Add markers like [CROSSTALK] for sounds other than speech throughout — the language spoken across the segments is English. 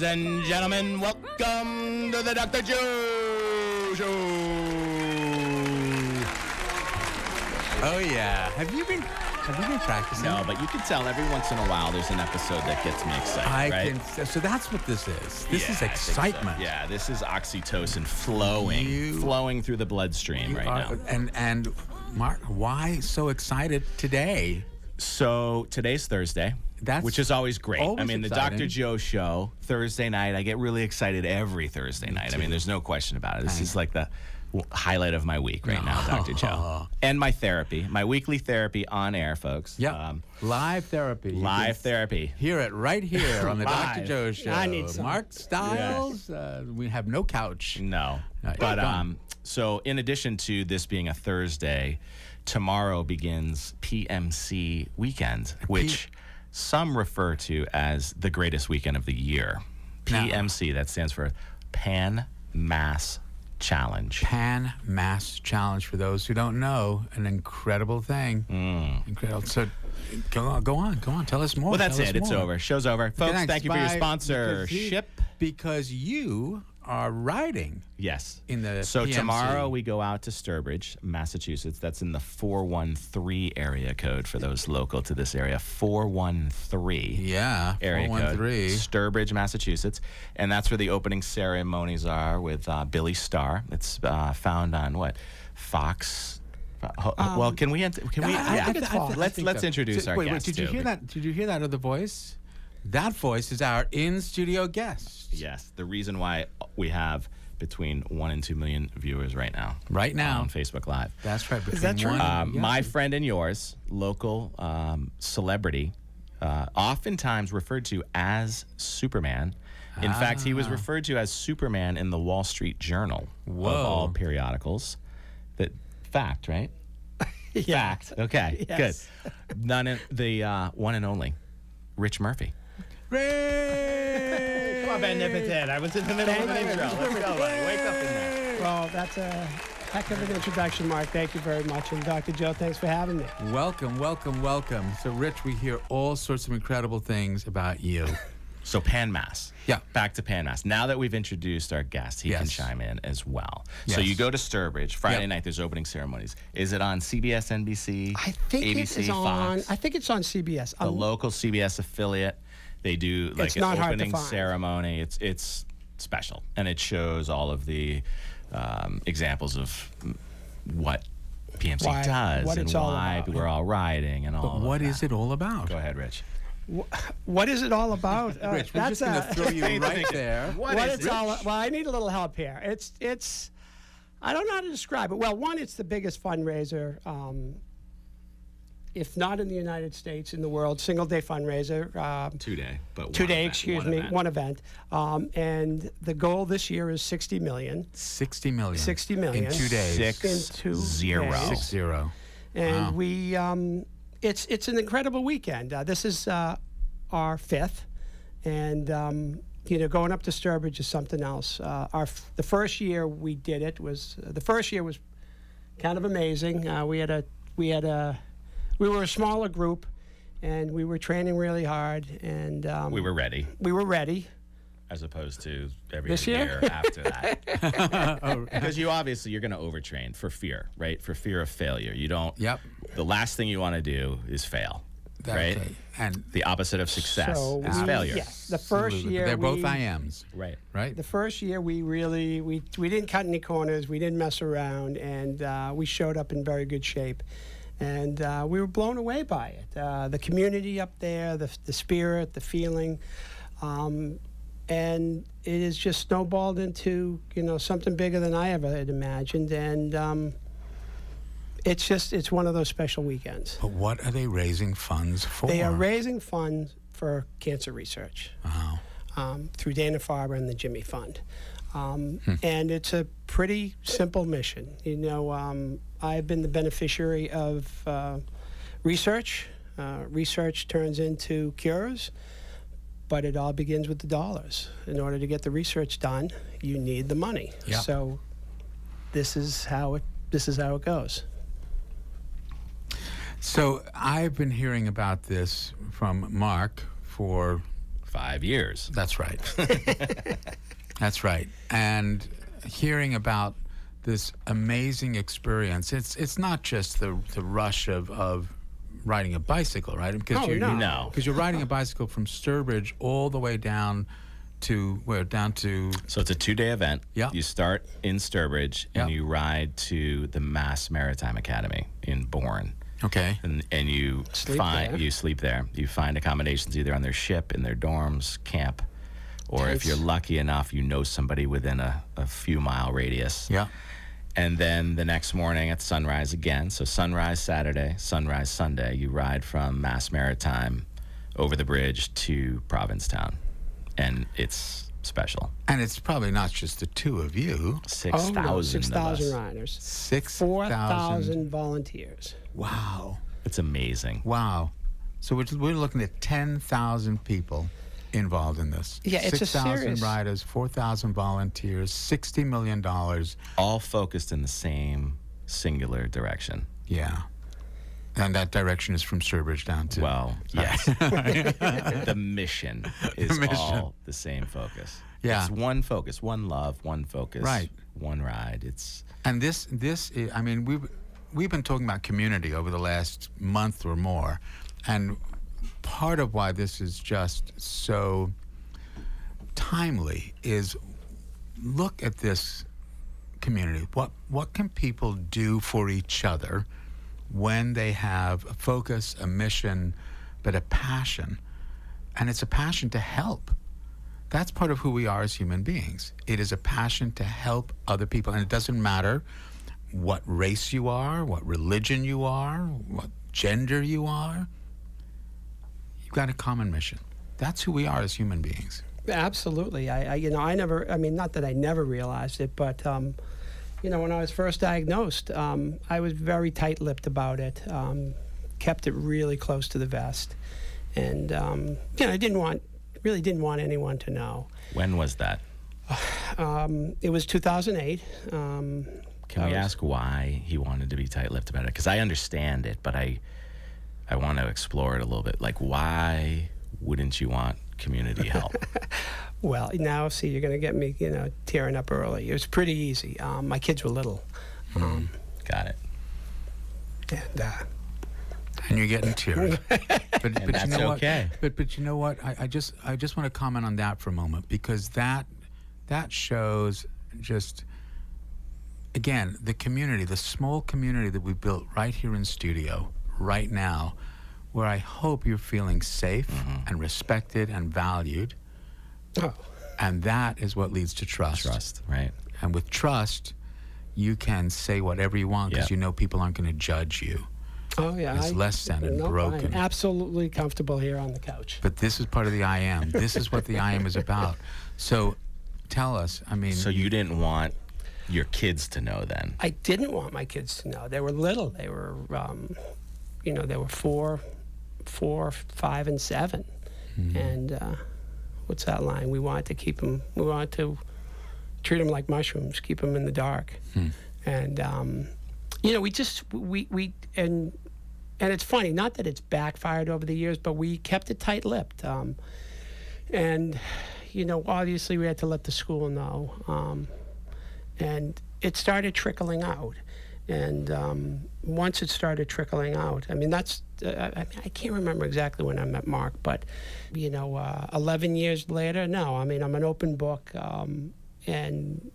Ladies and gentlemen, welcome to the Dr. Joe Show. Oh yeah. Have you been have you been practicing? No, but you can tell every once in a while there's an episode that gets me excited, I right? can so that's what this is. This Yeah, is I think so. excitement. Yeah, this is oxytocin flowing, You- flowing through the bloodstream right are- now. And and Mark, why so excited today? So today's Thursday, That's which is always great. I always mean, the. Dr. Joe show Thursday night. I get really excited every Thursday night. I mean, there's no question about it. This I is like the highlight of my week right now, Dr. Joe, [LAUGHS] and my therapy, my weekly therapy on air, folks. Yeah. Um, live therapy. Live therapy. Hear it right here on the [LAUGHS] Dr. Joe show. I need some. Mark Stiles. Uh, we have no couch. No. No, but um, so in addition to this being a Thursday, tomorrow begins PMC weekend, which some refer to as the greatest weekend of the year. PMC, that stands for Pan Mass Challenge. Pan Mass Challenge for those who don't know, an incredible thing. Mm. Incredible. So go on, go on, go on. Tell us more. Well, that's tell it. It's more. over. Show's over. Folks, Thanks. thank you for your Bye. sponsorship. Because you are riding. Yes. In the so PMC. tomorrow we go out to Sturbridge, Massachusetts. That's in the 413 area code for those local to this area. 413 Yeah, area code. 413. Sturbridge, Massachusetts. And that's where the opening ceremonies are with uh, Billy Starr. It's uh, found on what? Fox. Fo- ho- well, can we? ent- Can we? Um, I- I yeah. think it's Let's I think let's so. introduce So- our wait, guest. Wait, did you too. hear that? Did you hear that other voice? That voice is our in-studio guest. Yes, the reason why we have between one and two million viewers right now. Right now. on Facebook Live. That's right. Is that between true? one- Um, yeah. My friend and yours, local um, celebrity, uh, oftentimes referred to as Superman. In fact, he Ah. was referred to as Superman in the Wall Street Journal of all periodicals. That fact, right? [LAUGHS] Fact. Okay. [LAUGHS] Yes. Good. None. In, the uh, one and only, Rich Murphy. Ray! Come on, Ben Nipitan. I was in the middle of an intro. Let's go, buddy. Wake up in there. Well, that's a heck of an introduction, Mark. Thank you very much. And Dr. Joe, thanks for having me. Welcome, welcome, welcome. So, Rich, we hear all sorts of incredible things about you. [LAUGHS] So Pan Mass. Yeah. Back to Pan Mass. Now that we've introduced our guest, he can chime in as well. So you go to Sturbridge Friday Yep. night. There's opening ceremonies. Is it on CBS, NBC, I think ABC, it is on. Fox? I think it's on CBS. the Um, local CBS affiliate. They do like It's an not hard to opening ceremony. It's it's special, and it shows all of the um, examples of what PMC Why- does what and it's all why about. we're all riding and all. But of what that. is it all about? Go ahead, Rich. what is it all about? [LAUGHS] Uh, Rich, we're just going to throw you [LAUGHS] right there. what it's all. Well, I need a little help here. It's it's. I don't know how to describe it. Well, one, it's the biggest fundraiser, um, if not in the United States, in the world, single day fundraiser. Um, Two day, but two one day, event, excuse one me, event. one event. Um, and the goal this year is 60 million. 60 million. 60 million. In two days. Six In two zero. days. Six zero. and Wow. we um, it's it's an incredible weekend. Uh, this is uh, our fifth, and um, you know going up to Sturbridge is something else. Uh, our f- the first year we did it was the first year was kind of amazing. Uh, we had a we had a we were a smaller group, and we were training really hard, and um, We were ready. we were ready. as opposed to every This year? year after that. [LAUGHS] Because you obviously you're going to overtrain for fear, right? For fear of failure. You don't. Yep. The last thing you want to do is fail, That's right? right. And The opposite of success So is we- failure. Yes, the first Absolutely. year They're both we- I ams, Right. right? The first year, we really we we didn't cut any corners. We didn't mess around, and uh, we showed up in very good shape. And uh, we were blown away by it. Uh, the community up there, the the spirit, the feeling, um, and it has just snowballed into you know something bigger than I ever had imagined. And um, it's just it's one of those special weekends. But what are they raising funds for? They are raising funds for cancer research. Wow. um, through Dana Farber and the Jimmy Fund. Um, Hmm. And it's a pretty simple mission. You know, um, I've been the beneficiary of uh, research. Uh, research turns into cures, but it all begins with the dollars. In order to get the research done, you need the money. Yeah. So this is how it this is how it goes. So I've been hearing about this from Mark for Five years. That's right. [LAUGHS] That's right. And hearing about this amazing experience, it's it's not just the the rush of, of riding a bicycle, right? Because Oh, you're, no. No. because you're riding a bicycle from Sturbridge all the way down to where down to So it's a two day event. Yeah. You start in Sturbridge and Yeah. you ride to the Mass Maritime Academy in Bourne. okay. And, and you Sleep find there. you sleep there. You find accommodations either on their ship, in their dorms, camp, or if you're lucky enough, you know somebody within a, a few mile radius. Yeah. And then the next morning at sunrise again. So sunrise Saturday, sunrise Sunday, you ride from Mass Maritime over the bridge to Provincetown. And it's special. And it's probably not just the two of you. Six Oh, no, thousand 6,000 riders. Six 4,000 volunteers. Wow. It's amazing. Wow. So we're, we're looking at 10,000 people involved in this. Yeah, it's a 6,000 riders, 4,000 volunteers, $60 million. All focused in the same singular direction. Yeah. And that direction is from Sturbridge down to. Well, yes. [LAUGHS] the mission is mission. all the same focus. Yeah. It's one focus, one love, one focus, Right. one ride. It's And this, this, i- I mean, we've we've been talking about community over the last month or more, and part of why this is just so timely is look at this community. What what can people do for each other when they have a focus, a mission, but a passion, and it's a passion to help. That's part of who we are as human beings. It is a passion to help other people. And it doesn't matter what race you are, what religion you are, what gender you are. You've got a common mission. That's who we are as human beings. Absolutely. I, I, you know, I never. I mean, not that I never realized it, but um, you know, when I was first diagnosed, um, I was very tight-lipped about it. Um, kept it really close to the vest, and um, you know, I didn't want, really didn't want anyone to know. when was that? [SIGHS] Um, it was 2008. Um, Can I we was- ask why he wanted to be tight-lipped about it? Because I understand it, but I, I want to explore it a little bit. Like, why wouldn't you want community help? [LAUGHS] Well, now see, you're going to get me, you know, tearing up early. It was pretty easy. Um, my kids were little, um, Got it. and uh, And you're getting teary. [LAUGHS] But, but that's you know okay. What? But but you know what? I, I just I just want to comment on that for a moment because that that shows just again the community, the small community that we built right here in studio, right now, where I hope you're feeling safe Mm-hmm. and respected and valued. oh, And that is what leads to trust. Trust, right? And with trust, you can say whatever you want because Yeah. you know people aren't going to judge you. oh yeah. It's less than and no, broken. I'm absolutely comfortable here on the couch. But this is part of the I am. This is what the I am is about. So tell us, I mean, So you didn't want your kids to know then? I didn't want my kids to know. They were little. They were, um, you know, they were four, four, five, and 7 And uh, what's that line? We wanted to keep them. We wanted to treat them like mushrooms, keep them in the dark. And um, you know, we just we we and and it's funny. Not that it's backfired over the years, but we kept it tight-lipped. Um, and you know, obviously, we had to let the school know. Um, and it started trickling out. And um, once it started trickling out, I mean, that's, uh, I, I- can't remember exactly when I met Mark, but, you know, uh, 11 years later, no, I mean, I'm an open book um, and,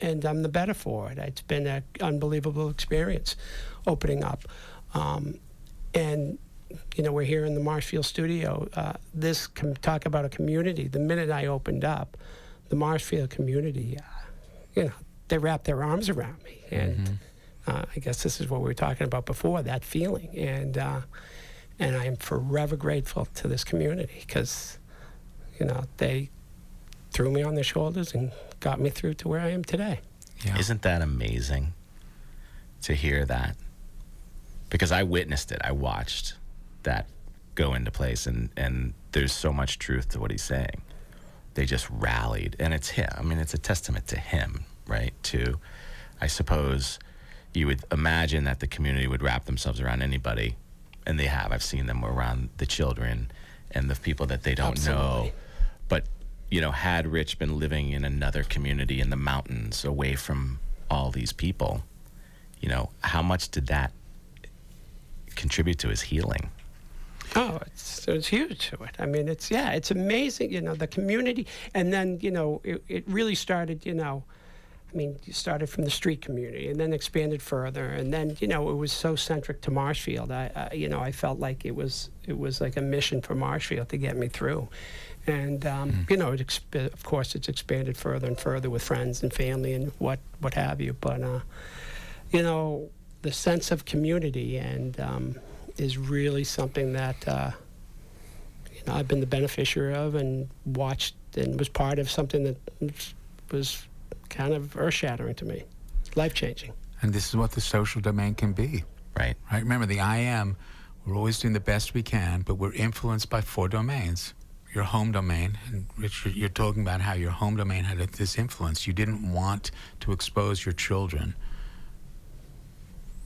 and I'm the better for it. It's been an unbelievable experience opening up. Um, and, you know, we're here in the Marshfield studio. Uh, this, com- talk about a community. The minute I opened up, the Marshfield community, uh, you know, they wrapped their arms around me. And uh, I guess this is what we were talking about before that feeling. And, uh, and I am forever grateful to this community because, you know, they, threw me on their shoulders and got me through to where I am today. Yeah. Isn't that amazing to hear that? Because I witnessed it. I watched that go into place, and, and there's so much truth to what he's saying. They just rallied, and it's him. I mean, it's a testament to him, right? To, I suppose, you would imagine that the community would wrap themselves around anybody, and they have. I've seen them around the children and the people that they don't Absolutely. know. But you know, had Rich been living in another community in the mountains away from all these people, you know, how much did that contribute to his healing? Oh, it's, it's huge to it. I mean, it's, yeah, it's amazing, you know, the community. And then, you know, it, it really started, you know, I mean, you started from the street community and then expanded further, and then you know it was so centric to Marshfield. I, I you know, I felt like it was it was like a mission for Marshfield to get me through, and um, mm. you know, it exp- of course, it's expanded further and further with friends and family and what what have you. But uh, you know, the sense of community and um, is really something that uh, you know I've been the beneficiary of and watched and was part of something that was kind of earth shattering to me, life changing. And this is what the social domain can be. Right. Right. Remember, the I am, we're always doing the best we can, but we're influenced by four domains your home domain, and Richard, you're talking about how your home domain had this influence. You didn't want to expose your children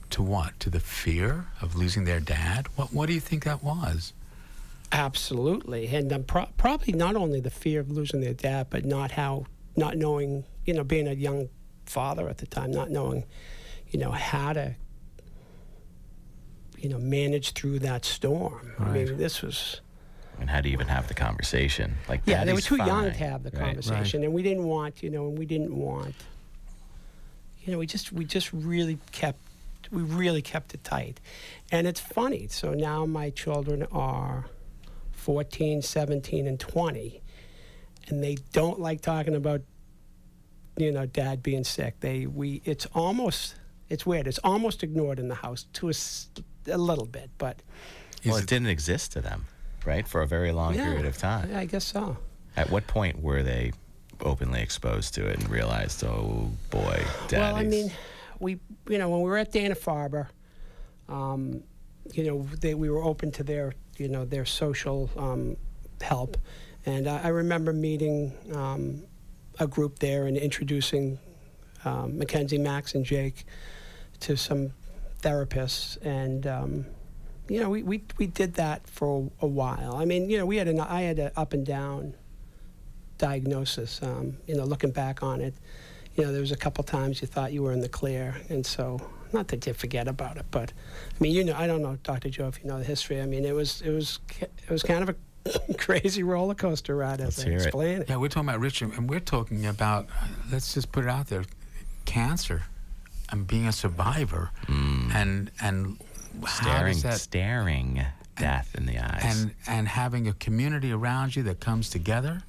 to what? To the fear of losing their dad? What What do you think that was? Absolutely, and um, pro- probably not only the fear of losing their dad, but not how, not knowing, you know, being a young father at the time, not knowing, you know, how to, you know, manage through that storm. Right. I mean, this was and how to even have the conversation. Like, yeah, they were too fine. young to have the right. conversation, right. and we didn't want, you know, and we didn't want, you know, we just we just really kept we really kept it tight, and it's funny. So now my children are 14, 17, and 20, and they don't like talking about, you know, dad being sick. They we it's almost it's weird. It's almost ignored in the house to a, a little bit, but. Well, it, it didn't exist to them right, for a very long yeah, period of time. Yeah, I guess so. At what point were they openly exposed to it and realized, oh boy, daddy's... Well, I mean, we, you know, when we were at Dana Farber, um, you know, they, we were open to their, you know, their social um, help, and I, I remember meeting um, a group there and introducing um, Mackenzie, Max, and Jake to some therapists, and um, you know, we, we, we did that for a, a, while. I mean, you know, we had an, I had an up and down diagnosis. Um, you know, looking back on it, you know, there was a couple times you thought you were in the clear, and so not that you forget about it, but I mean, you know, I don't know, Dr. Joe, if you know the history. I mean, it was it was it was kind of a [LAUGHS] crazy roller coaster ride, as Let's I explain it. it. Yeah, we're talking about Richard, and we're talking about let's just put it out there, cancer, and being a survivor, mm. and and staring, that, staring death in the eyes, and and having a community around you that comes together,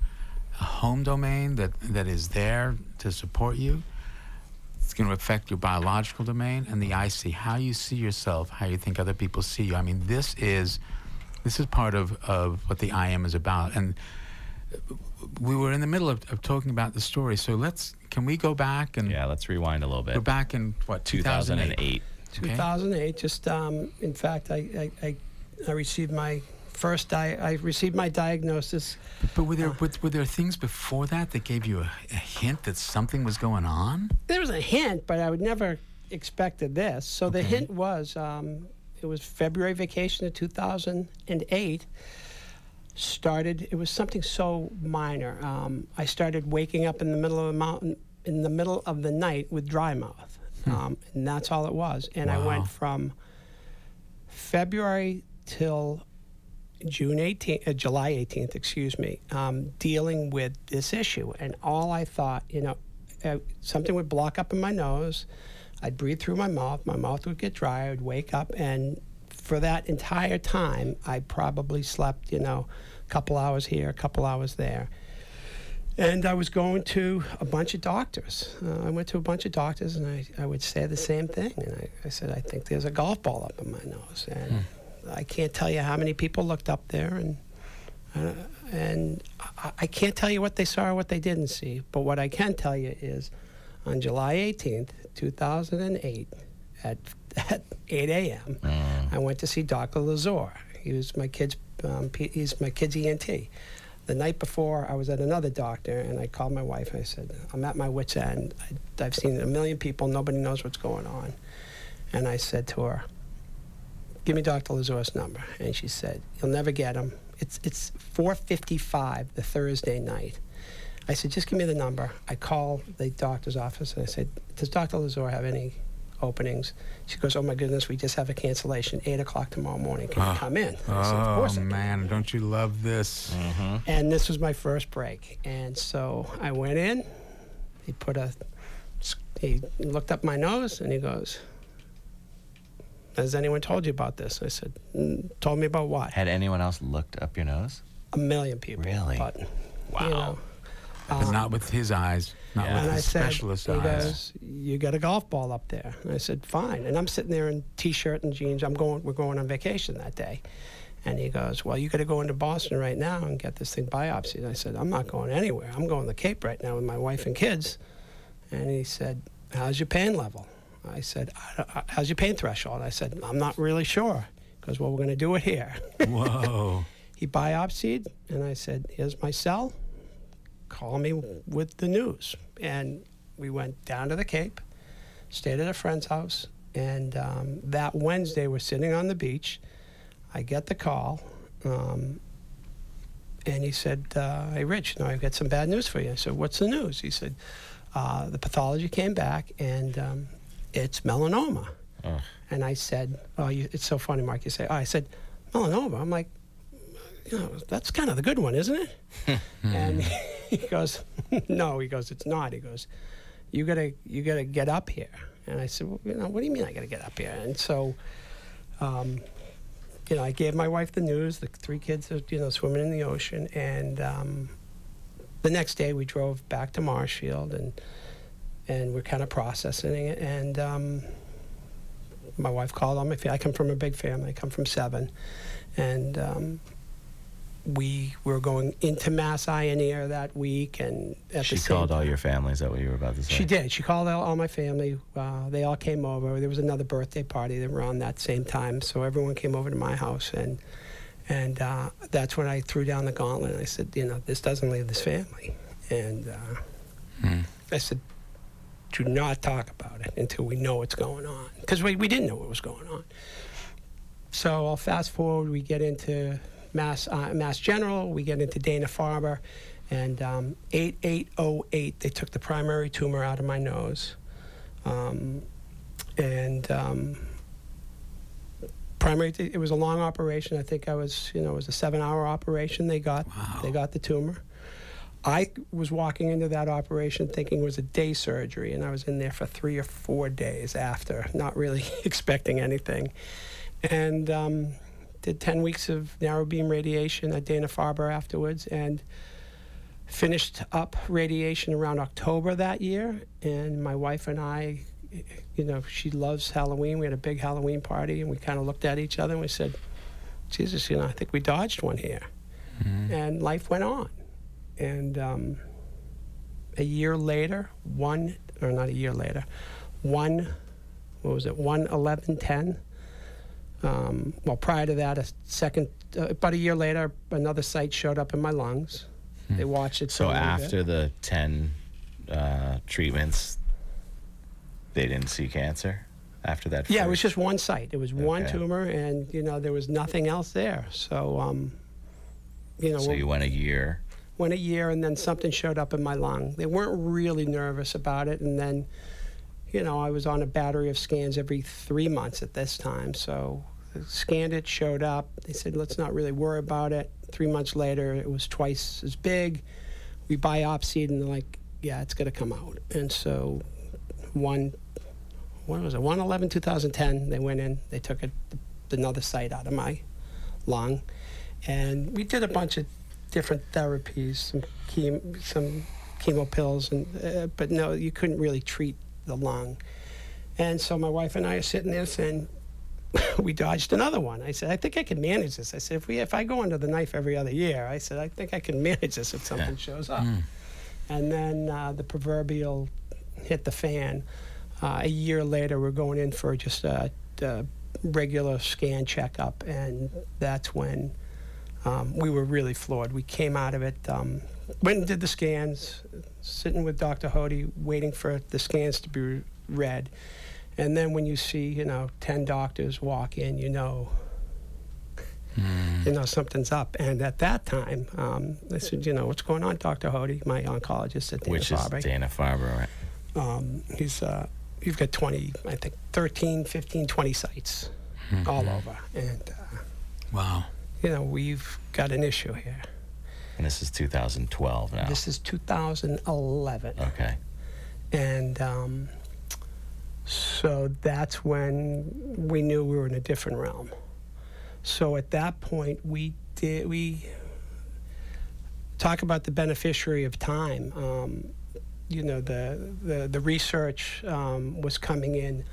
a home domain that that is there to support you. It's going to affect your biological domain and the I see, how you see yourself, how you think other people see you. I mean, this is this is part of, of what the I am is about. And we were in the middle of, of talking about the story. So let's can we go back and yeah, let's rewind a little bit. We're back in what 2008. 2008. 2008. Just um, in fact, I, I, I, I received my first di- I received my diagnosis. But were there uh, were, there things before that that gave you a, a, hint that something was going on? There was a hint, but I would never expected this. So okay. the hint was um, it was February vacation of 2008. Started. It was something so minor. Um, I started waking up in the middle of the mountain in the middle of the night with dry mouth. Hmm. Um, and that's all it was. And wow. I went from February till June 18th, uh, July 18th, excuse me, um, dealing with this issue. And all I thought, you know, uh, something would block up in my nose. I'd breathe through my mouth. My mouth would get dry. I would wake up. And for that entire time, I probably slept, you know, a couple hours here, a couple hours there. And I was going to a bunch of doctors. Uh, I went to a bunch of doctors, and I, I would say the same thing. And I, I said, I think there's a golf ball up in my nose. And hmm. I can't tell you how many people looked up there, and uh, and I, I can't tell you what they saw or what they didn't see, but what I can tell you is on July 18th, 2008, at, [LAUGHS] at 8 a.m., I went to see Dr. Lazor. He was my kid's, um, P- he's my kid's ENT. The night before, I was at another doctor, and I called my wife and I said, I'm at my wit's end. I, I've seen a million people, nobody knows what's going on. And I said to her, give me Dr. Lazor's number. And she said, you'll never get him. It's, it's 4.55 the Thursday night. I said, just give me the number. I call the doctor's office and I said, does Dr. Lazor have any openings? She goes, oh my goodness, we just have a cancellation, 8 o'clock tomorrow morning. Can you come in? I said, of Oh course I can." man, don't you love this? And this was my first break. And so I went in. He put a, he looked up my nose and he goes, Has anyone told you about this? I said, "Mm, Told me about what? Had anyone else looked up your nose? A million people. Really? But, Wow. But um, not with his eyes, not Yeah. with and I his said, specialist he eyes. goes, "You got a golf ball up there?" And I said, "Fine." And I'm sitting there in t-shirt and jeans. I'm going. We're going on vacation that day. And he goes, "Well, you got to go into Boston right now and get this thing biopsied." And I said, "I'm not going anywhere. I'm going to the Cape right now with my wife and kids." And he said, "How's your pain level?" I said, I I- uh, "How's your pain threshold?" I said, "I'm not really sure." Because well, we're going to do it here. [LAUGHS] Whoa. he biopsied, and I said, "Here's my cell. Call me with the news." And we went down to the Cape, stayed at a friend's house, and um, that Wednesday we're sitting on the beach. I get the call, um, and he said, uh, "Hey, Rich, no, I've got some bad news for you." I said, "What's the news?" He said, uh, "The pathology came back, and um, it's melanoma." And I said, "Oh, you, it's so funny, Mark. You say, oh, I said, melanoma." I'm like, you know, that's kind of the good one, isn't it? [LAUGHS] and [LAUGHS] he goes, no. He goes, it's not. He goes, you gotta, you gotta get up here. And I said, well, you know, what do you mean I gotta get up here? And so, um, you know, I gave my wife the news. The three kids are, you know, swimming in the ocean. And um, the next day we drove back to Marshfield and and we're kind of processing it. And um, my wife called on my family. I come from a big family. I come from seven, and um, we were going into Mass Eye and Ear that week. And at She the same called all your family. Is that what you were about to say? She did. She called all, all my family. Uh, they all came over. There was another birthday party that around that same time, so everyone came over to my house, and and uh, that's when I threw down the gauntlet. And I said, you know, this doesn't leave this family, and uh, I said, do not talk about it until we know what's going on, because we we didn't know what was going on. So I'll fast forward. We get into Mass uh, Mass General. We get into Dana Farber, and um, 8808. They took the primary tumor out of my nose, um, and um, primary. It was a long operation. I think I was, you know, it was a seven-hour operation. They got they got the tumor. I was walking into that operation thinking it was a day surgery, and I was in there for three or four days after, not really [LAUGHS] expecting anything. And um, did 10 weeks of narrow beam radiation at Dana Farber afterwards, and finished up radiation around October that year. And my wife and I, you know, she loves Halloween. We had a big Halloween party, and we kind of looked at each other and we said, Jesus, you know, I think we dodged one here. And life went on. And um, a year later, one, or not a year later, one, what was it, 1 11 10. Um, well, prior to that, a second, uh, about a year later, another site showed up in my lungs. They watched it. So for a little bit. after the ten uh, treatments, they didn't see cancer after that. Yeah, it was just one site. It was one tumor, and you know there was nothing else there. So, um, you know, So you went a year. went a year, and then something showed up in my lung. They weren't really nervous about it, and then, you know, I was on a battery of scans every three months at this time. So, scanned it, showed up. They said, let's not really worry about it. Three months later, it was twice as big. We biopsied, and they're like, yeah, it's going to come out. And so, one what was it 111 2010 they went in they took it, another site out of my lung and we did a bunch of different therapies some chemo, some chemo pills and uh, but no you couldn't really treat the lung and so my wife and I are sitting there saying [LAUGHS] we dodged another one. I said, I think I can manage this. I said, if we if I go under the knife every other year, I said, I think I can [LAUGHS] manage this if something shows up. And then uh, the proverbial hit the fan. Uh, a year later, we're going in for just a, a regular scan checkup, and that's when um, we were really floored. We came out of it, um, went and did the scans, sitting with Dr. Hodi, waiting for the scans to be read. And then when you see, you know, 10 doctors walk in, you know, you know, something's up. And at that time, um, they said, you know, what's going on, Dr. Hodi, my oncologist at Which is Dana-Farber. Dana Farber, right? Um, he's, uh, you've got 20, I think, 13, 15, 20 sites all over. And, uh, Wow. you know, we've got an issue here. And this is 2012 now. This is 2011. okay. And um, so that's when we knew we were in a different realm. So at that point, we did, we talk about the beneficiary of time. Um, you know, the, the, the research um, was coming in,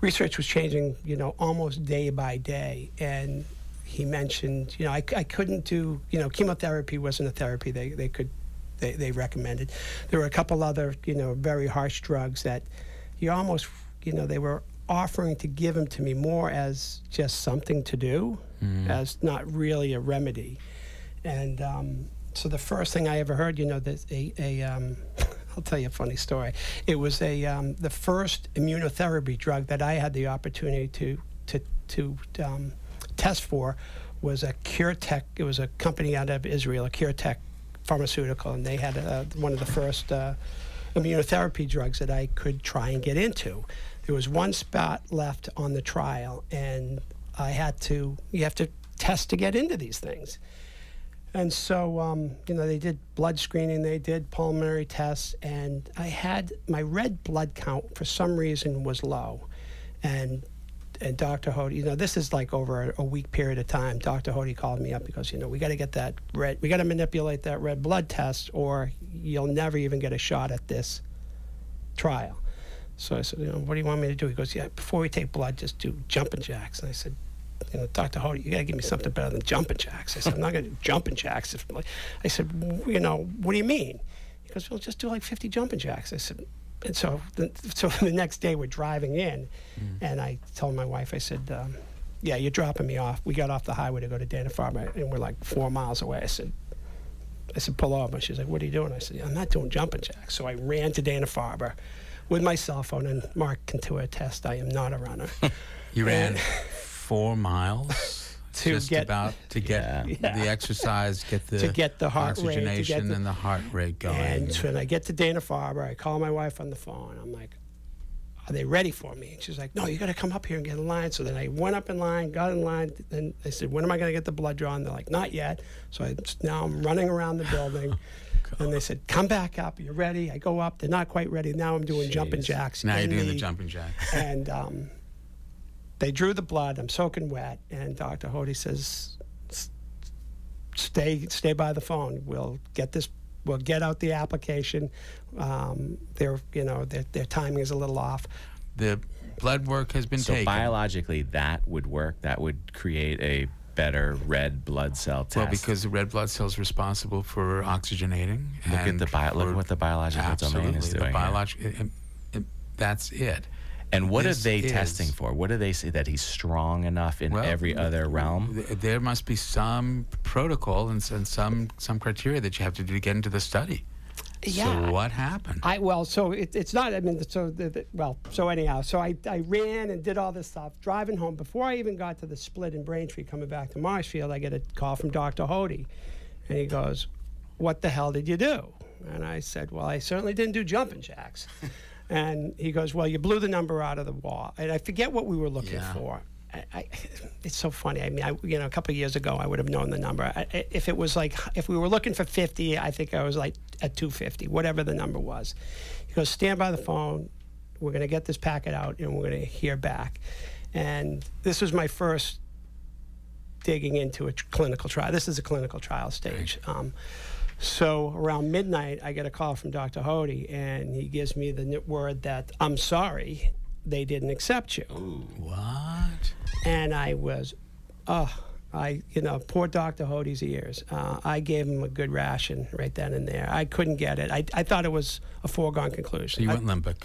research was changing, you know, almost day by day. And he mentioned, you know, I, I couldn't do, you know, chemotherapy wasn't a therapy they, they could, they, they recommended. There were a couple other, you know, very harsh drugs that you almost, you know, they were offering to give them to me more as just something to do, as not really a remedy. And um, so the first thing I ever heard, you know, that a, a um, [LAUGHS] I'll tell you a funny story. It was a um, the first immunotherapy drug that I had the opportunity to to to um, test for was a CureTech. It was a company out of Israel, a CureTech pharmaceutical, and they had uh, one of the first uh, immunotherapy drugs that I could try and get into. There was one spot left on the trial, and I had to. You have to test to get into these things. And so, um, you know, they did blood screening, they did pulmonary tests, and I had my red blood count for some reason was low. And and Dr. Hodi, you know, this is like over a, a week period of time. Dr. Hodi called me up because, you know, we got to get that red, we got to manipulate that red blood test, or you'll never even get a shot at this trial. So I said, you know, what do you want me to do? He goes, yeah, before we take blood, just do jumping jacks. And I said, you know, Dr. Hodi, you got to give me something better than jumping jacks. I said, I'm not going to do jumping jacks. If, I said, you know, what do you mean? He goes, well, just do like 50 jumping jacks. I said, and so the, so the next day we're driving in, and I told my wife, I said, um, yeah, you're dropping me off. We got off the highway to go to Dana Farber, and we're like four miles away. I said, I said, pull over. She's like, what are you doing? I said, I'm not doing jumping jacks. So I ran to Dana Farber with my cell phone, and Mark can to attest I am not a runner. [LAUGHS] You ran four miles [LAUGHS] To just get- about to get Yeah. the exercise, [LAUGHS] get the To get the heart rate, to get oxygenation the- and the heart rate going. And when I get to Dana Farber, I call my wife on the phone. I'm like, are they ready for me? And she's like, no, you got to come up here and get in line. So then I went up in line, got in line, and they said, when am I going to get the blood drawn? They're like, not yet. So I, now I'm running around the building. And they said, come back up. You're ready. I go up. They're not quite ready. Now I'm doing jumping jacks. now you're doing the jumping jacks. [LAUGHS] and um, they drew the blood. I'm soaking wet, and Dr. Hodi says, "Stay, stay by the phone. We'll get this. We'll get out the application. Um, their, you know, their, their timing is a little off. The blood work has been So taken. biologically, that would work. That would create a better red blood cell test. well, because the red blood cell's responsible for oxygenating. look at the bio, look at what the biological absolutely domain is doing. here. biologic. it- it- it- that's it. And what are they is- testing for? What do they say that he's strong enough in Well, every other realm? th- There must be some protocol and, and some some criteria that you have to do to get into the study. Yeah. So what happened? I well, so it, it's not. I mean, so the, the, well, so anyhow, so I, I ran and did all this stuff. Driving home before I even got to the split in Braintree, coming back to Marshfield, I get a call from Dr. Hodi, and he goes, "What the hell did you do?" And I said, "Well, I certainly didn't do jumping jacks." [LAUGHS] and he goes, "Well, you blew the number out of the wall." And I forget what we were looking Yeah. for. I, [LAUGHS] it's so funny. I mean, I, you know, a couple of years ago, I would have known the number. I, I- if it was like, if we were looking for 50, I think I was like at 250, whatever the number was. He goes, stand by the phone. We're going to get this packet out and we're going to hear back. And this was my first digging into a tr- clinical trial. This is a clinical trial stage. Um, so around midnight, I get a call from Dr. Hodi, and he gives me the word that I'm sorry, they didn't accept you. What? And I was, oh, I, you know, poor Dr. Hodi's ears. Uh, I gave him a good ration right then and there. I couldn't get it. I, I thought it was a foregone conclusion. So you I- went limbic.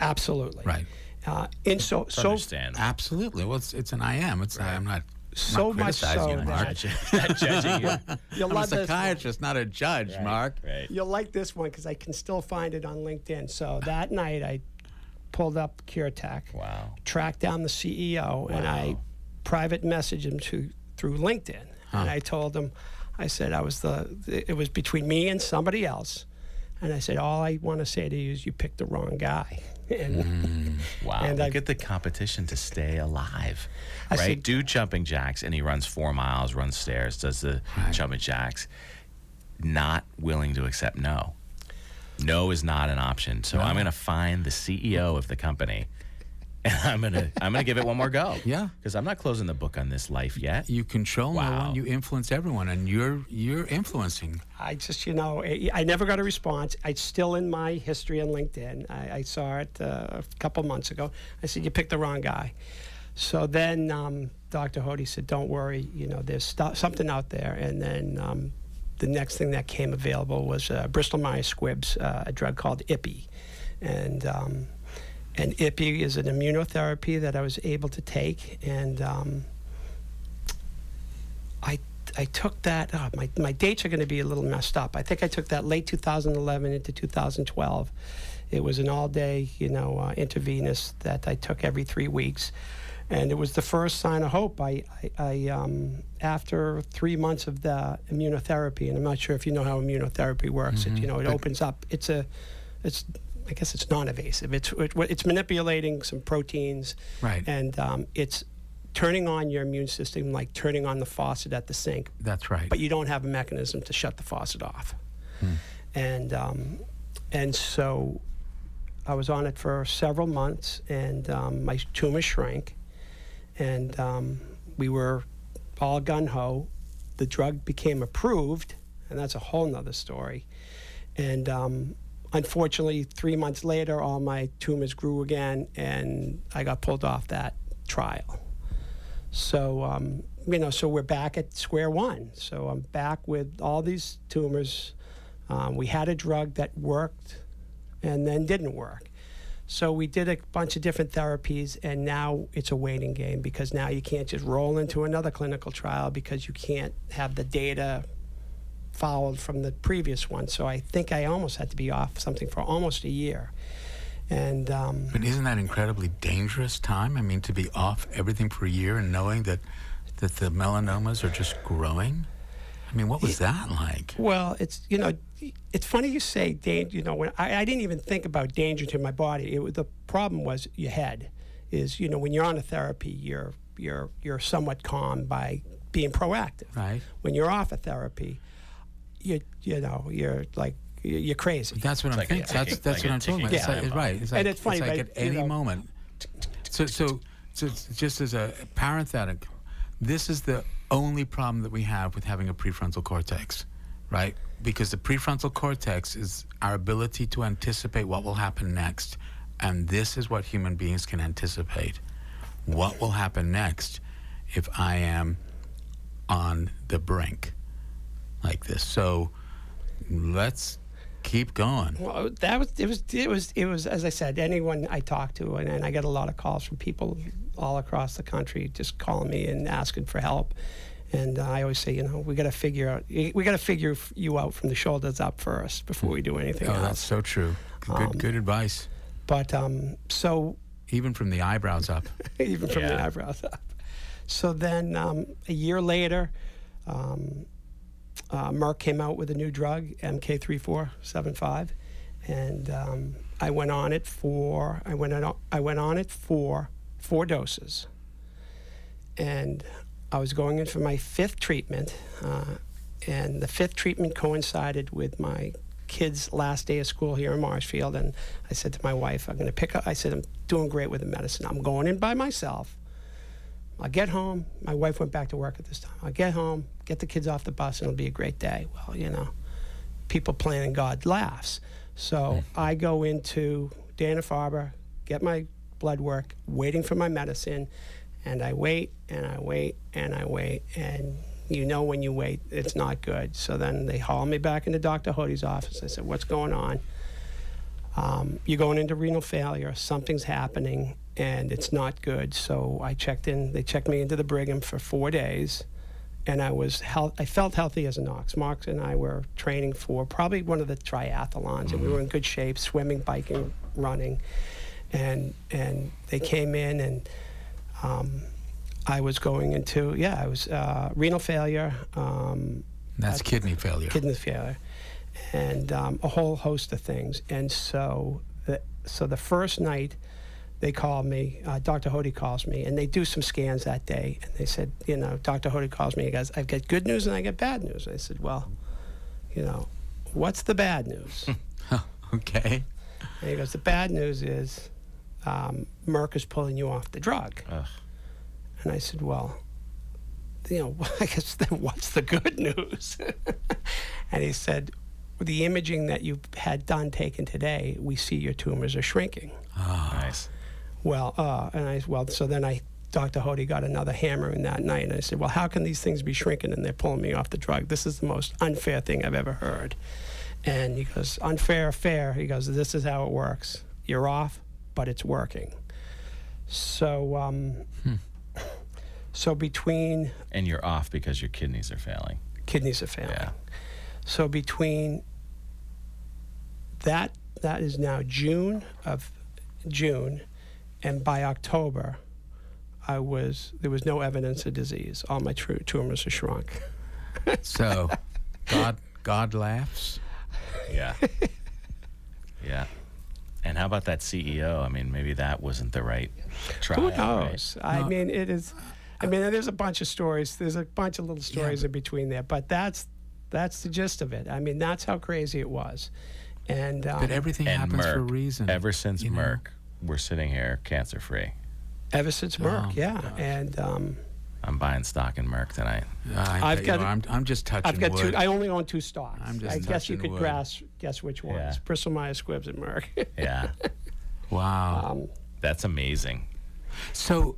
absolutely. Right. Uh, and so, so, Understand. Absolutely. Well, it's, it's an I am. It's I'm not. so not much criticizing so you, Mark. not [LAUGHS] judging you. you'll I'm a love this. psychiatrist, not a judge, Mark. Right. You'll like this one because I can still find it on LinkedIn. So that night I pulled up CureTech, Wow. tracked down the CEO, and I private messaged him to through LinkedIn. And I told him, I said I was the it was between me and somebody else. And I said, all I want to say to you is you picked the wrong guy. [LAUGHS] And mm, Wow. And Look I- at the competition to stay alive. I right? said- Do jumping jacks, and he runs four miles, runs stairs, does the jumping jacks. Not willing to accept no. No is not an option. So I'm going to find the CEO of the company, and I'm going to I'm going to give it one more go. [LAUGHS] Yeah. Because I'm not closing the book on this life yet. You control no one. You influence everyone, and you're you're influencing. I just, you know, I, I never got a response. It's still in my history on LinkedIn. I, I saw it uh, a couple months ago. I said, you picked the wrong guy. So then um, Dr. Hodi said, don't worry, you know, there's stu- something out there. And then um, the next thing that came available was uh, Bristol Myers Squibb's, uh, a drug called IPI. And, um, and IPI is an immunotherapy that I was able to take. And um, I I took that. Uh, my my dates are going to be a little messed up. I think I took that late 2011 into 2012. It was an all-day, you know, uh, intravenous that I took every three weeks, and it was the first sign of hope. I, I, I um, after three months of the immunotherapy, and I'm not sure if you know how immunotherapy works. It, you know, it opens up. It's a, it's I guess it's non-invasive. It's it, it's manipulating some proteins, Right. And um, it's turning on your immune system like turning on the faucet at the sink, That's right. but you don't have a mechanism to shut the faucet off. And um, and so I was on it for several months, and um, my tumor shrank, and um, we were all gun ho. The drug became approved, and that's a whole nother story. And um, unfortunately, three months later, all my tumors grew again, and I got pulled off that trial. So, um, you know, so we're back at square one. So I'm back with all these tumors. Um, we had a drug that worked and then didn't work. So we did a bunch of different therapies, and now it's a waiting game because now you can't just roll into another clinical trial because you can't have the data followed from the previous one. So I think I almost had to be off something for almost a year. And um, But isn't that incredibly dangerous time? I mean, to be off everything for a year and knowing that that the melanomas are just growing. I mean, what was that like? Well, it's you know, it's funny you say danger. You know, when I, I didn't even think about danger to my body. It, the problem was your head. Is you know when you're on a therapy, you're you're you're somewhat calm by being proactive. Right. When you're off a therapy, you you know you're like you- you're crazy. That's what I'm like a thinking. That's ticking- that's like what I'm talking about. ticking It's like, time it's bomb. right. It's And like, it's funny, like but, at you any know- moment. So, so, so just as a parenthetic, this is the only problem that we have with having a prefrontal cortex, right? Because the prefrontal cortex is our ability to anticipate what will happen next, and this is what human beings can anticipate. What will happen next if I am on the brink like this? So let's keep going. Well, that was it was it was it was as I said. Anyone I talked to, and, and I get a lot of calls from people all across the country, just calling me and asking for help. And uh, I always say, you know, we got to figure out we got to figure you out from the shoulders up first before we do anything Oh, that's so true. Good, good advice. But um, so Even from the eyebrows up. [LAUGHS] even from the eyebrows up. So then um, a year later, um, uh, Merck came out with a new drug, MK3475, and um, I went on it for I went on I went on it for four doses, and I was going in for my fifth treatment, uh, and the fifth treatment coincided with my kid's last day of school here in Marshfield, and I said to my wife, "I'm going to pick up." I said, "I'm doing great with the medicine. I'm going in by myself." I get home. My wife went back to work at this time. I get home, get the kids off the bus, and it'll be a great day. Well, you know, people playing God laughs. So I go into Dana Farber, get my blood work, waiting for my medicine, and I wait and I wait and I wait, and you know when you wait, it's not good. So then they haul me back into Dr. Hodi's office. I said, "What's going on?" Um, you're going into renal failure. Something's happening, and it's not good. So I checked in. They checked me into the Brigham for four days, and I was health. I felt healthy as an ox. Mark and I were training for probably one of the triathlons, and we were in good shape, swimming, biking, running, and and they came in and. Um, I was going into yeah, I was uh, renal failure, um, That's kidney failure. kidney failure, and um, a whole host of things. And so, the, so the first night, they called me. Uh, Dr. Hodi calls me, and they do some scans that day. And they said, you know, Dr. Hodi calls me. He goes, "I've got good news and I got bad news." I said, "Well, you know, what's the bad news?" [LAUGHS] [LAUGHS] okay. and he goes, "The bad news is um, Merck is pulling you off the drug." Ugh. And I said, Well, you know, [LAUGHS] I guess then what's the good news? and he said, The imaging that you've had done taken today, we see your tumors are shrinking. Nice. Well, uh, and I well, so then I, Dr. Hodi got another hammering that night, and I said, Well, how can these things be shrinking and they're pulling me off the drug? This is the most unfair thing I've ever heard. And he goes, Unfair, fair. He goes, This is how it works. You're off, but it's working. So, um, so between And you're off because your kidneys are failing. kidneys are failing. Yeah. So between that that is now June of June, and by October, I was there was no evidence of disease. All my tru- tumors are shrunk. [LAUGHS] So, God, God laughs. Yeah. yeah. And how about that CEO? I mean, maybe that wasn't the right try. Who right? knows? I mean, it is. I mean, there's a bunch of stories. There's a bunch of little stories in between there, but that's that's the gist of it. I mean, that's how crazy it was. And um, But everything And happens Merck, for a reason. ever since Merck, know? Merck, we're sitting here cancer free. ever since Merck, Oh, yeah, and. Um, I'm buying stock in Merck tonight. I, I've got know, a- I'm, I'm just touching I've got wood. two. I only own two stocks. I'm just I guess you could wood. grasp guess which ones. Yeah. Bristol Myers Squibbs and Merck. [LAUGHS] Yeah. wow. um, That's amazing. So,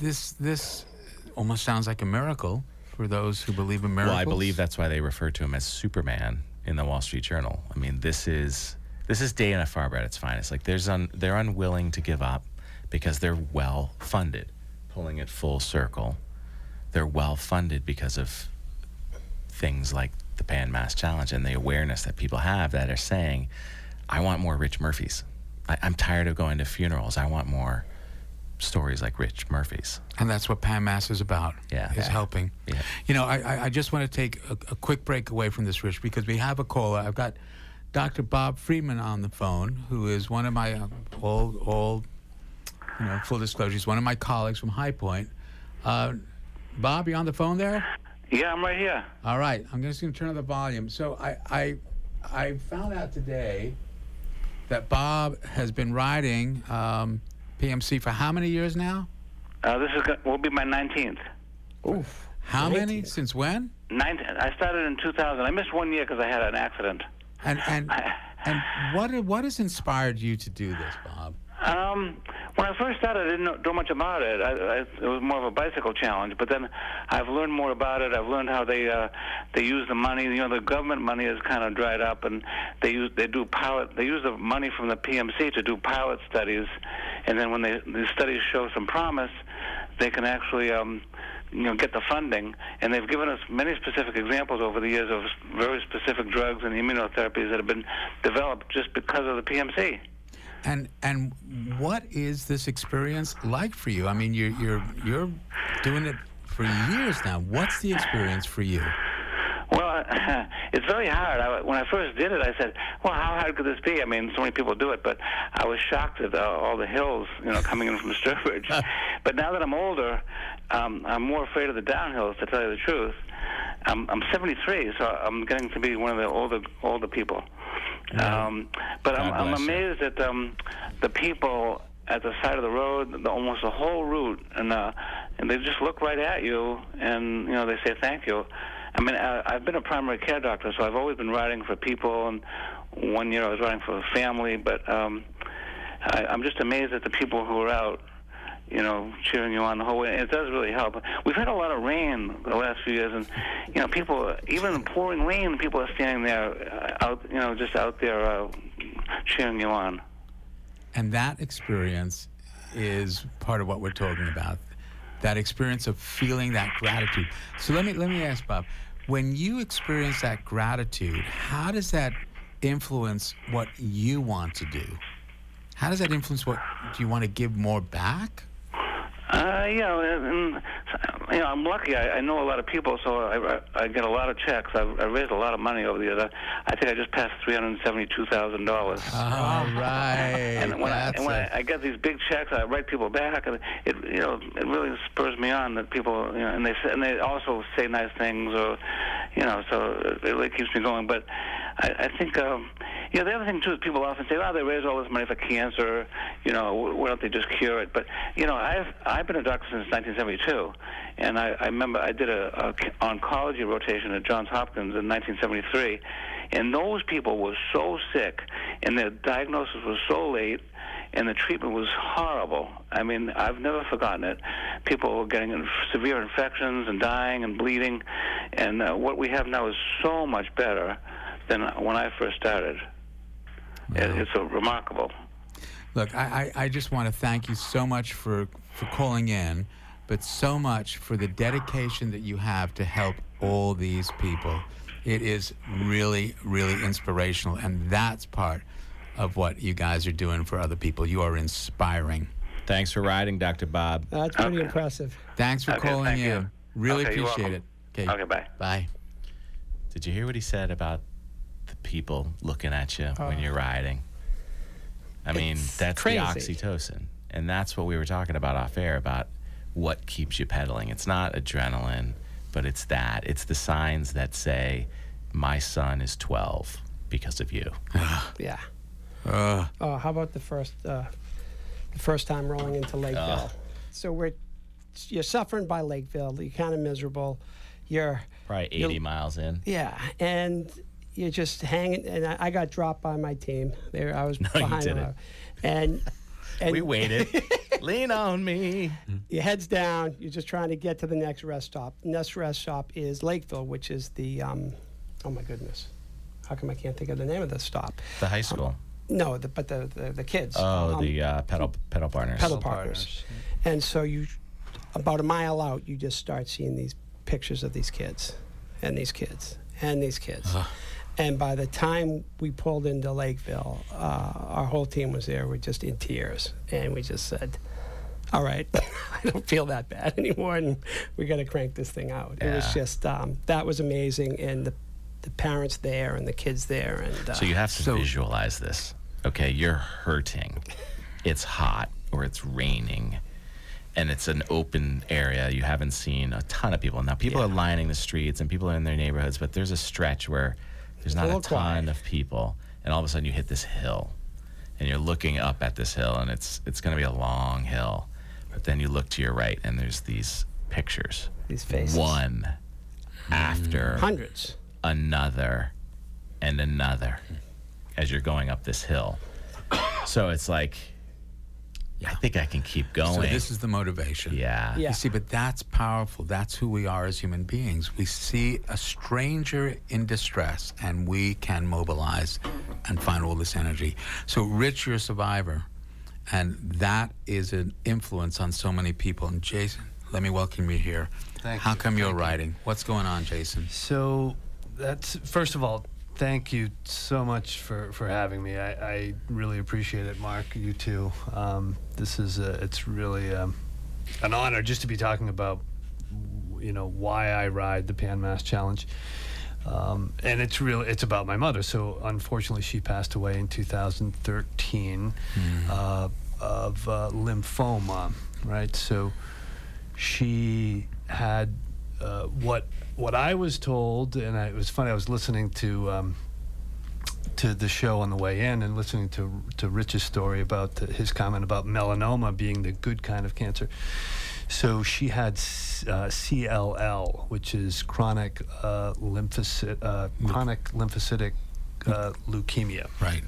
this this almost sounds like a miracle for those who believe in miracles. Well, I believe that's why they refer to him as Superman in the Wall Street Journal. I mean, this is this is Dana Farber at its finest. Like, there's un, they're unwilling to give up because they're well funded. Pulling it full circle, they're well funded because of things like the Pan Mass Challenge and the awareness that people have that are saying, "I want more Rich Murphys. I, I'm tired of going to funerals. I want more." Stories like Rich Murphy's. And that's what Pan Mass is about. Yeah. Is Yeah. helping. Yeah. You know, I, I, I just want to take a, a quick break away from this, Rich, because we have a caller. I've got Dr. Bob Freeman on the phone, who is one of my uh, all, all, you know, full disclosure, he's one of my colleagues from High Point. Uh, Bob, you on the phone there? Yeah, I'm right here. All right, I'm just going to turn on the volume. So I, I, I found out today that Bob has been riding um, PMC for how many years now? Uh, this is will be my 19th. oof. How many? Since when? 19. I started in 2000. I missed one year because I had an accident. And [LAUGHS] and and what what has inspired you to do this, Bob? Um, when I first started, I didn't know, know much about it. I, I, it was more of a bicycle challenge. But then I've learned more about it. I've learned how they uh, they use the money. You know, the government money is kind of dried up, and they use they do pilot. They use the money from the PMC to do pilot studies, and then when they the studies show some promise, they can actually. Um, you know, get the funding, and they've given us many specific examples over the years of very specific drugs and immunotherapies that have been developed just because of the PMC. And and what is this experience like for you? I mean, you're you're you're doing it for years now. What's the experience for you? Well, [LAUGHS] it's very hard. I, when I first did it, I said, "Well, how hard could this be?" I mean, so many people do it, but I was shocked at uh, all the hills, you know, coming in from [LAUGHS] Sturbridge. [LAUGHS] but now that I'm older, um, I'm more afraid of the downhills. To tell you the truth, I'm, I'm 73, so I'm getting to be one of the older older people. Um, but I'm, I'm you. amazed at um, the people at the side of the road, the, almost the whole route, and uh, and they just look right at you, and you know they say thank you. I mean, I, I've been a primary care doctor, so I've always been riding for people, and one year I was riding for a family, but um, I, I'm just amazed at the people who are out you know, cheering you on the whole way. It does really help. We've had a lot of rain the last few years, and you know, people, even in pouring rain, people are standing there uh, out, you know, just out there uh, cheering you on. And that experience is part of what we're talking about. That experience of feeling that gratitude. So let me let me ask Bob, when you experience that gratitude, how does that influence what you want to do? How does that influence what do you want to give more back? Uh, yeah, and, you know, I'm lucky. I, I know a lot of people, so I, I get a lot of checks. I've, I raised a lot of money over the years. I, I think I just passed three hundred seventy-two thousand dollars. All right. And when, I, and when I, I get these big checks, I write people back, and it you know it really spurs me on that people you know, and they and they also say nice things, or you know, so it really keeps me going. But I, I think. Um, yeah, the other thing too is people often say, "Oh, they raise all this money for cancer. You know, why don't they just cure it?" But you know, I've I've been a doctor since 1972, and I, I remember I did a, a oncology rotation at Johns Hopkins in 1973, and those people were so sick, and their diagnosis was so late, and the treatment was horrible. I mean, I've never forgotten it. People were getting severe infections and dying and bleeding, and uh, what we have now is so much better than when I first started. It, it's a remarkable. Look, I, I, I just want to thank you so much for, for calling in, but so much for the dedication that you have to help all these people. It is really, really inspirational, and that's part of what you guys are doing for other people. You are inspiring. Thanks for riding, Dr. Bob. Uh, that's pretty okay. impressive. Thanks for okay, calling thank in. You. Really okay, appreciate it. Okay. Okay, bye. Bye. Did you hear what he said about the people looking at you when you're riding? I mean, It's that's crazy. the oxytocin. And that's what we were talking about off air about what keeps you pedaling. It's not adrenaline, but it's that. It's the signs that say, my son is 12 because of you. [SIGHS] Yeah. Uh, Oh, how about the first, uh, the first time rolling into Lakeville? So we're, you're suffering by Lakeville. You're kind of miserable. You're, Probably 80 You'll- miles in. yeah, and you're just hanging. And I, I got dropped by my team. There, I was [LAUGHS] you behind didn't. them. And [LAUGHS] and We waited. [LAUGHS] Lean on me. your head's down. You're just trying to get to the next rest stop. Next rest stop is Lakeville, which is the, um, oh my goodness, how come I can't think of the name of the stop? The high school. No, the, but the, the the kids. Oh, um, the uh, pedal pedal partners. pedal partners. And so you, about a mile out, you just start seeing these pictures of these kids, and these kids, and these kids. And by the time we pulled into Lakeville, uh, our whole team was there. We're just in tears, and we just said, "All right, [LAUGHS] I don't feel that bad anymore, and we got to crank this thing out." It was just um, that was amazing, and the the parents there and the kids there, and uh, So you have to So- visualize this. Okay, you're hurting. It's hot or it's raining. And it's an open area. You haven't seen a ton of people. Now people Yeah. are lining the streets and people are in their neighborhoods, but there's a stretch where there's not a ton quiet. of people. And all of a sudden you hit this hill. And you're looking up at this hill and it's it's gonna be a long hill. But then you look to your right and there's these pictures. these faces, One after mm. hundreds. another and another as you're going up this hill. So it's like, I think I can keep so going. this is the motivation. yeah. Yeah. You see, but that's powerful. That's who we are as human beings. We see a stranger in distress and we can mobilize and find all this energy. So, Rich, you're a survivor. And that is an influence on so many people. And Jason, let me welcome you here. Thank How you. come you're writing? What's going on, Jason? So that's first of all, thank you so much for, for having me. I, I really appreciate it, Mark. You too. Um, this is a, it's really um, an honor just to be talking about you know why I ride the Pan Mass Challenge. Um, and it's real. It's about my mother. So unfortunately, she passed away in 2013 uh, of uh, lymphoma. Right. So she had uh, what what I was told, and I, it was funny. I was listening to um, to the show on the way in, and listening to to Rich's story about the, his comment about melanoma being the good kind of cancer. So she had uh, CLL, which is chronic uh, uh, chronic lymphocytic uh, leukemia Right.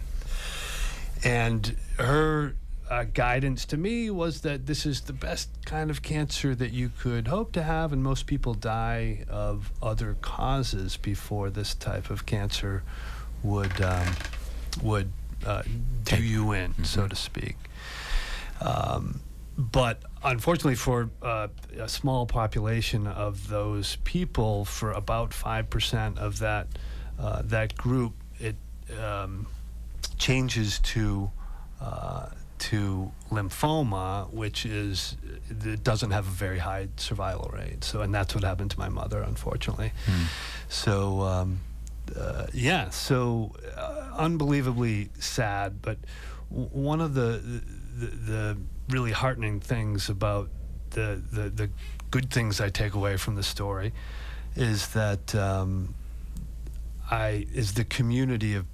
and her uh, guidance to me was that this is the best kind of cancer that you could hope to have, and most people die of other causes before this type of cancer would um, would uh, do you in, mm-hmm. so to speak. Um, but unfortunately, for uh, a small population of those people, for about five percent of that uh, that group, it um, changes to uh, to lymphoma, which is it doesn't have a very high survival rate. So, and that's what happened to my mother, unfortunately. Mm. So, um, uh, yeah, so uh, unbelievably sad. But w- one of the, the, the really heartening things about the, the the good things I take away from the story is that um, I is the community of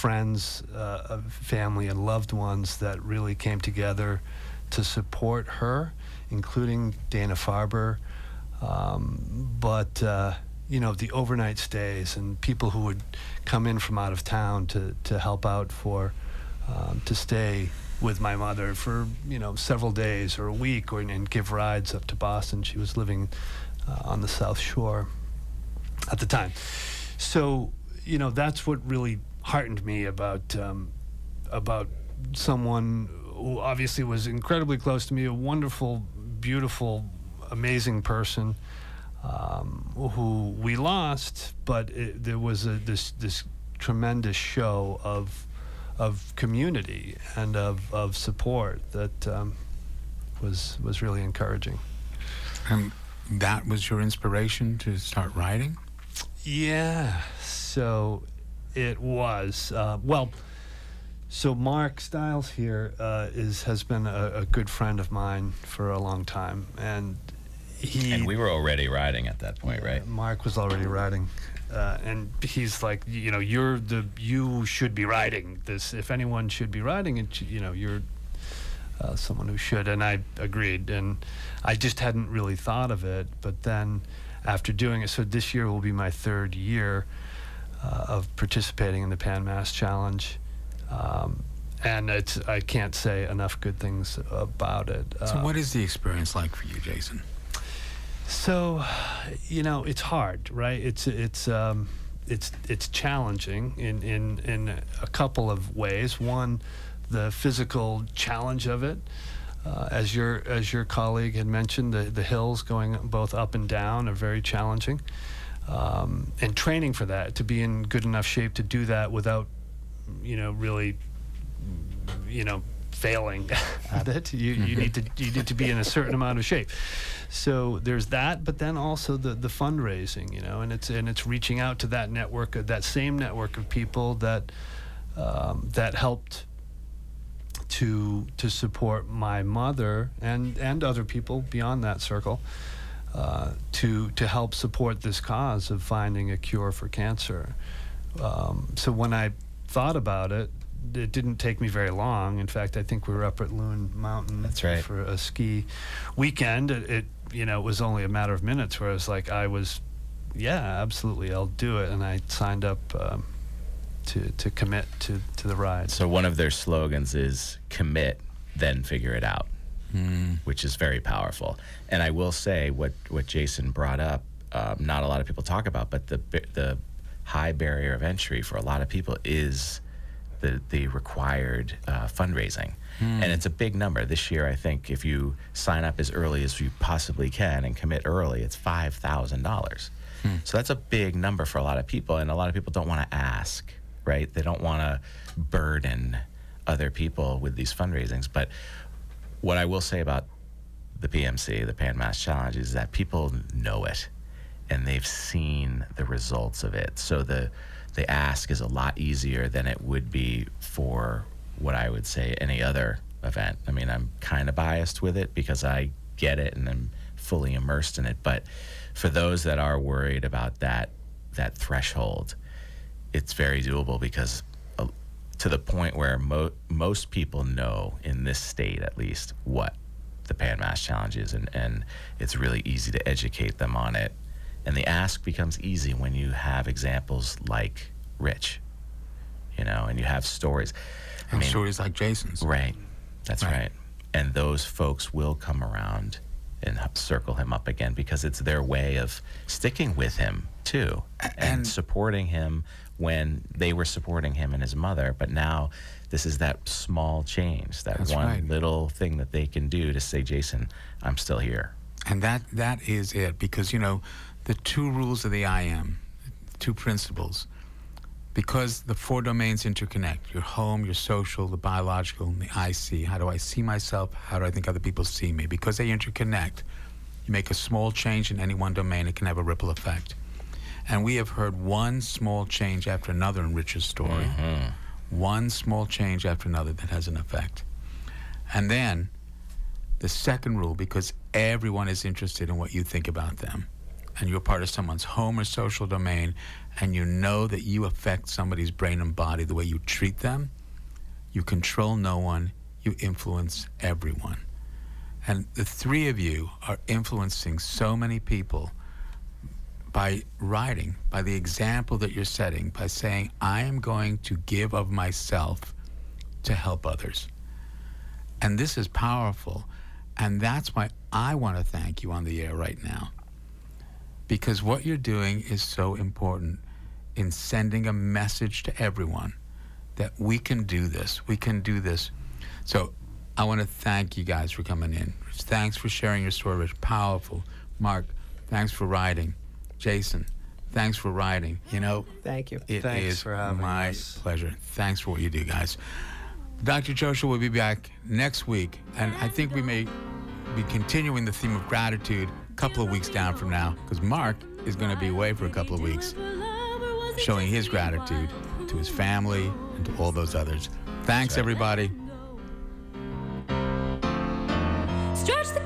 friends, uh, family, and loved ones that really came together to support her, including Dana Farber. Um, but uh, you know the overnight stays and people who would come in from out of town to to help out for um, to stay with my mother for you know several days or a week or and give rides up to Boston. She was living uh, on the South Shore at the time. So you know that's what really heartened me about um, about someone who obviously was incredibly close to me, a wonderful, beautiful, amazing person um, who we lost, but it, there was a, this this tremendous show of of community and of, of support that um, was was really encouraging. And that was your inspiration to start writing. Yeah. So it was. Uh, well, so Mark Stiles here uh, is has been a, a, good friend of mine for a long time, and he and we were already riding at that point, right? Mark was already riding, uh, and he's like, you know, you're the you should be riding this. If anyone should be riding it, you know, you're uh, someone who should. And I agreed, and I just hadn't really thought of it. But then after doing it, so this year will be my third year uh, of participating in the Pan Mass Challenge. Um, and it's, I can't say enough good things about it. So, uh, what is the experience like for you, Jason? So, you know, it's hard, right? It's it's um, it's it's challenging in, in in a couple of ways. One, the physical challenge of it. Uh, as your as your colleague had mentioned, the the hills going both up and down are very challenging um, and training for that to be in good enough shape to do that without, you know, really, you know, failing [LAUGHS] at it. You, you need to you need to be in a certain amount of shape. So there's that, but then also the the fundraising, you know, and it's and it's reaching out to that network, that same network of people that um, that helped to to support my mother and and other people beyond that circle uh, to to help support this cause of finding a cure for cancer. Um, so when I thought about it, it didn't take me very long. In fact, I think we were up at Loon Mountain. That's right. for a ski weekend. It, it you know it was only a matter of minutes where I was like I was, yeah, absolutely, I'll do it, and I signed up. Um, to, to commit to, to the ride. So one of their slogans is commit, then figure it out mm. which is very powerful. And I will say what what Jason brought up, um, not a lot of people talk about, but the the high barrier of entry for a lot of people is the the required uh, fundraising. Mm. And it's a big number. This year, I think if you sign up as early as you possibly can and commit early, it's five thousand dollars. Hmm. So that's a big number for a lot of people, and a lot of people don't want to ask, right? They don't want to burden other people with these fundraisings. But what I will say about the PMC, the Pan Mass Challenge, is that people know it and they've seen the results of it. So the the ask is a lot easier than it would be for what I would say any other event. I mean, I'm kind of biased with it because I get it and I'm fully immersed in it. But for those that are worried about that that threshold, it's very doable because to the point where mo- most people know in this state at least what the pan mass challenge is and, and it's really easy to educate them on it and the ask becomes easy when you have examples like rich you know and you have stories and I mean, stories like jason's right That's Right. right. And those folks will come around and circle him up again because it's their way of sticking with him too and, and- supporting him when they were supporting him and his mother. But now this is that small change, that That's one right. little thing that they can do to say, Jason, I'm still here. And that that is it because you know the two rules of the I am, two principles. Because the four domains interconnect your home, your social, the biological, and the I see. How do I see myself? How do I think other people see me? Because they interconnect, you make a small change in any one domain, it can have a ripple effect. And we have heard one small change after another in Rich's story. Mm-hmm. One small change after another that has an effect. And then the second rule, because everyone is interested in what you think about them, and you're part of someone's home or social domain, and you know that you affect somebody's brain and body the way you treat them, you control no one, you influence everyone. And the three of you are influencing so many people by writing, by the example that you're setting, by saying, I am going to give of myself to help others. And this is powerful. And that's why I want to thank you on the air right now. Because what you're doing is so important in sending a message to everyone that we can do this. We can do this. So I want to thank you guys for coming in. Thanks for sharing your story. It's powerful. Mark, thanks for writing. Jason, thanks for writing. You know, Thank you. it is Thanks for having my us. pleasure. Thanks for what you do, guys. Dr. Joshua will be back next week, and I think we may be continuing the theme of gratitude a couple of weeks down from now, because Mark is going to be away for a couple of weeks, showing his gratitude to his family and to all those others. Thanks, everybody. Stretch the